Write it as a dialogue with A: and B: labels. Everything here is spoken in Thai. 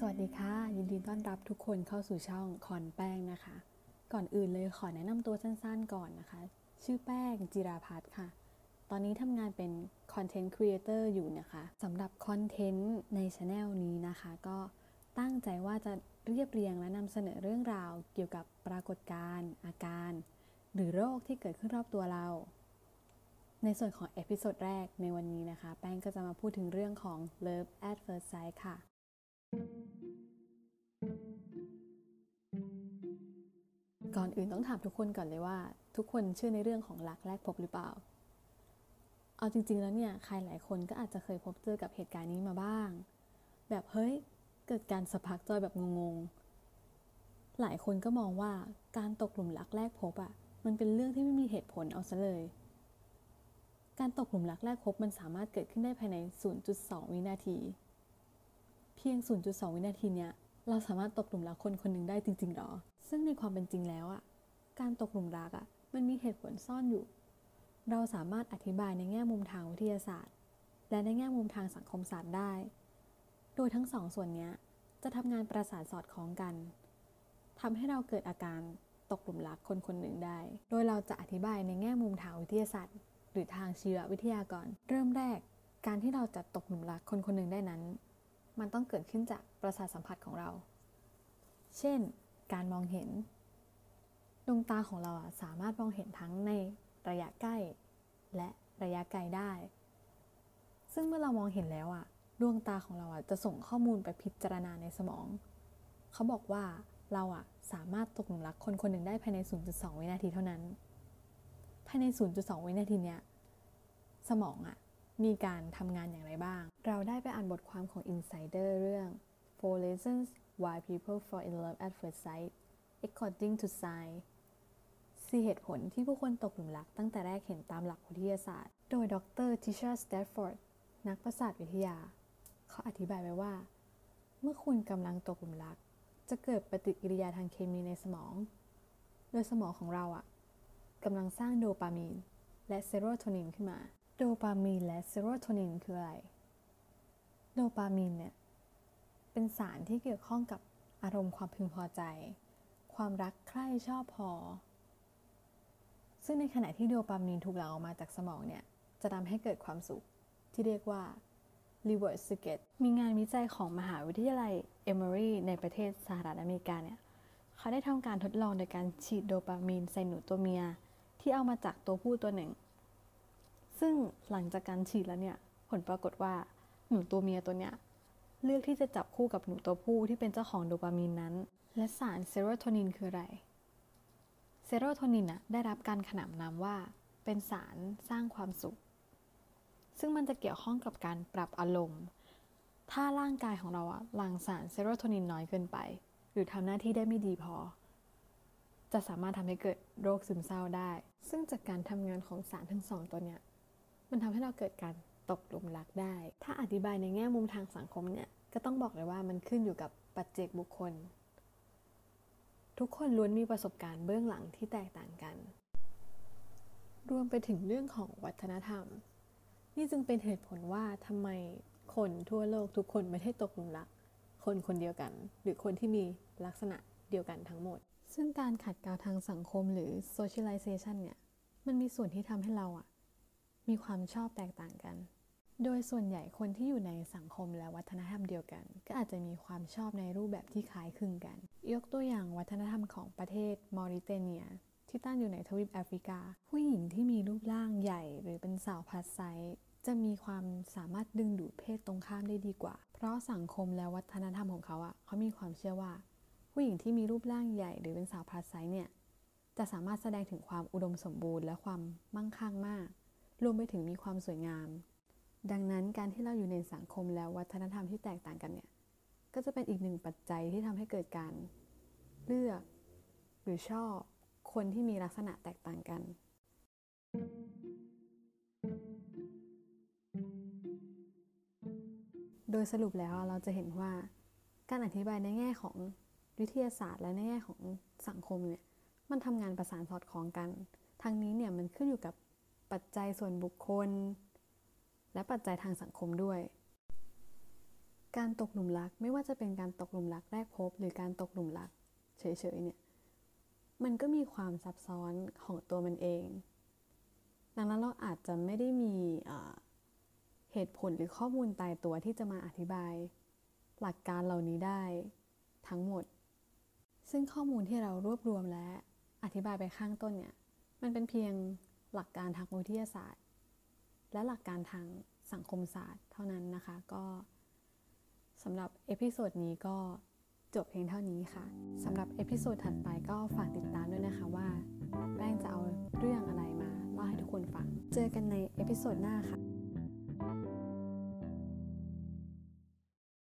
A: สวัสดีค่ะ ยินดีต้อนรับทุกคนเข้าสู่ช่องคอนแป้งนะคะ ก่อนอื่นเลยขอแนะนำตัวสั้นๆก่อนนะคะ ชื่อแป้งจิราพัฒค่ะ ตอนนี้ทำงานเป็น content creator อยู่นะคะสำหรับคอนเทนต์ในช anel นี้นะคะ ก็ตั้งใจว่าจะเรียบเรียงและนำเสนอเรื่องราวเกี่ยวกับปรากฏการณ์ อาการ หรือโรคที่เกิดขึ้นรอบตัวเรา ในส่วนของ episode แรกในวันนี้นะคะ แป้งก็จะมาพูดถึงเรื่องของ Love at First Sight ค่ะ ก่อนอื่นต้องถามทุกคนก่อนเลยว่า ทุกคนเชื่อในเรื่องของรักแรกพบหรือเปล่า เอาจริง ๆ แล้วเนี่ยใครหลายคนก็อาจจะเคยพบเจอกับเหตุการณ์นี้มาบ้าง แบบเฮ้ยเกิดการสะพักจอยแบบงงๆ หลายคนก็มองว่าการตกหลุมรักแรกพบอะ่ะมันเป็นเรื่องที่ไม่มีเหตุผลเอาซะเลย การตกหลุมรักแรกพบมันสามารถเกิดขึ้นได้ภายใน 0.2 วินาที เพียง 0.2 วินาทีเนี้ย เราสามารถตกหลุมรักคนคนหนึ่งได้จริงๆหรอ ซึ่งในความเป็นจริงแล้วอะการตกหลุมรักอะมันมีเหตุผลซ่อนอยู่ เราสามารถอธิบายในแง่มุมทางวิทยาศาสตร์ และในแง่มุมทางสังคมศาสตร์ได้ โดยทั้งสองส่วนนี้จะทำงานประสานสอดคล้องกันทำให้เราเกิดอาการตกหลุมรักคนคนหนึ่งได้ โดยเราจะอธิบายในแง่มุมทางวิทยาศาสตร์ หรือทางชีววิทยาก่อน เริ่มแรก การที่เราจะตกหลุมรักคนคนหนึ่งได้นั้น มันต้องเกิดขึ้นจากประสาทสัมผัสของเรา เช่น การมองเห็น ดวงตาของเราอะสามารถมองเห็นทั้งในระยะใกล้ และระยะไกลได้ ซึ่งเมื่อเรามองเห็นแล้วอะดวงตาของเราอะจะส่งข้อมูลไปพิจารณาในสมอง เขาบอกว่าเราอะสามารถตกหลุมรักคนคนหนึ่งได้ภายใน 0.2 วินาทีเท่านั้น ภายใน 0.2 วินาทีเนี้ย สมองอะ มีการทำงานอย่างไรบ้าง เราได้ไปอ่านบทความของ Insider เรื่อง Four Reasons Why People Fall in Love at First Sight According to Science สี่เหตุผลที่ผู้คนตกหลุมรักตั้งแต่แรกเห็นตามหลักวิทยาศาสตร์ โดยดรทิชาสแตทฟอร์ดนักประสาทวิทยา เขาอธิบายไว้ว่า เมื่อคุณกำลังตกหลุมรัก จะเกิดปฏิกิริยาทางเคมีในสมอง โดยสมองของเราอะ่ะกำลังสร้างโดปามีน และเซโรโทนินขึ้นมา โดปามีนและเซโรโทนินคืออะไร โดปามีนเนี่ย เป็นสารที่เกี่ยวข้องกับอารมณ์ความพึงพอใจ ความรักใคร่ชอบพอ ซึ่งในขณะที่โดปามีนถูกหลั่งออกมาจากสมองเนี่ย จะทำให้เกิดความสุขที่เรียกว่า reward circuit มีงานวิจัยของมหาวิทยาลัยเอมอรีในประเทศสหรัฐอเมริกาเนี่ยเขาได้ทำการทดลองโดยการฉีดโดปามีนใส่หนูตัวเมีย ที่เอามาจากตัวผู้ตัวหนึ่ง ซึ่งหลังจากการฉีดแล้วเนี่ยผลปรากฏว่าหนูตัวเมียตัวเนี้ยเลือกที่จะจับคู่กับหนูตัวผู้ที่เป็นเจ้าของโดปามีนนั้น และสารเซโรโทนินคืออะไร เซโรโทนินอะได้รับการขนานนามว่า เป็นสารสร้างความสุข ซึ่งมันจะเกี่ยวข้องกับการปรับอารมณ์ ถ้าร่างกายของเราอะหลั่งสารเซโรโทนินน้อยเกินไป หรือทำหน้าที่ได้ไม่ดีพอ จะสามารถทำให้เกิดโรคซึมเศร้าได้ ซึ่งจากการทำงานของสารทั้งสองตัวเนี้ย มันทำให้เราเกิดการตกหลุมรักได้ ถ้าอธิบายในแง่มุมทางสังคมเนี่ย ก็ต้องบอกเลยว่ามันขึ้นอยู่กับปัจเจกบุคคล ทุกคนล้วนมีประสบการณ์เบื้องหลังที่แตกต่างกัน รวมไปถึงเรื่องของวัฒนธรรม นี่จึงเป็นเหตุผลว่าทำไมคนทั่วโลกทุกคนไม่ได้ตกหลุมรัก คนคนเดียวกัน หรือคนที่มีลักษณะเดียวกันทั้งหมด ซึ่งการขัดเกลาทางสังคมหรือ socialization เนี่ย มันมีส่วนที่ทำให้เราอะ มีความชอบแตกต่างกัน โดยส่วนใหญ่คนที่อยู่ในสังคมและวัฒนธรรมเดียวกัน ก็อาจจะมีความชอบในรูปแบบที่คล้ายคลึงกัน ยกตัวอย่างวัฒนธรรมของประเทศมอริเตเนีย ที่ตั้งอยู่ในทวีปแอฟริกา ผู้หญิงที่มีรูปร่างใหญ่ หรือเป็นสาว plus size จะมีความสามารถดึงดูดเพศตรงข้ามได้ดีกว่า เพราะสังคมและวัฒนธรรมของเขาอะเขามีความเชื่อว่า ผู้หญิงที่มีรูปร่างใหญ่ หรือเป็นสาว plus size เนี่ยจะสามารถแสดงถึงความอุดมสมบูรณ์และความมั่งคั่งมาก รวมไปถึงมีความสวยงาม ดังนั้นการที่เราอยู่ในสังคมและวัฒนธรรมที่แตกต่างกันเนี่ย ก็จะเป็นอีกหนึ่งปัจจัยที่ทำให้เกิดการเลือกหรือชอบคนที่มีลักษณะแตกต่างกัน โดยสรุปแล้วเราจะเห็นว่า การอธิบายในแง่ของวิทยาศาสตร์ และในแง่ของสังคมเนี่ย มันทำงานประสานสอดคล้องกัน ทางนี้เนี่ยมันขึ้นอยู่กับ ปัจจัยส่วนบุคคล และปัจจัยทางสังคมด้วย การตกหลุมรักไม่ว่าจะเป็นการตกหลุมรักแรกพบ หรือการตกหลุมรักเฉยๆเนี่ยมันก็มีความซับซ้อนของตัวมันเอง ดังนั้นเราอาจจะไม่ได้มีเหตุผลหรือข้อมูลตายตัวที่จะมาอธิบาย หลักการเหล่านี้ได้ทั้งหมด ซึ่งข้อมูลที่เรารวบรวมและอธิบายไปข้างต้นเนี่ย มันเป็นเพียง หลักการทางวิทยาศาสตร์ และหลักการทางสังคมศาสตร์เท่านั้นนะคะ ก็สำหรับ episode นี้ก็จบเพียงเท่านี้ค่ะสำหรับ episode ถัดไปก็ฝากติดตามด้วยนะคะว่าแป้งจะเอาเรื่องอะไรมาเล่าให้ทุกคนฟัง เจอกันใน episode หน้าค่ะ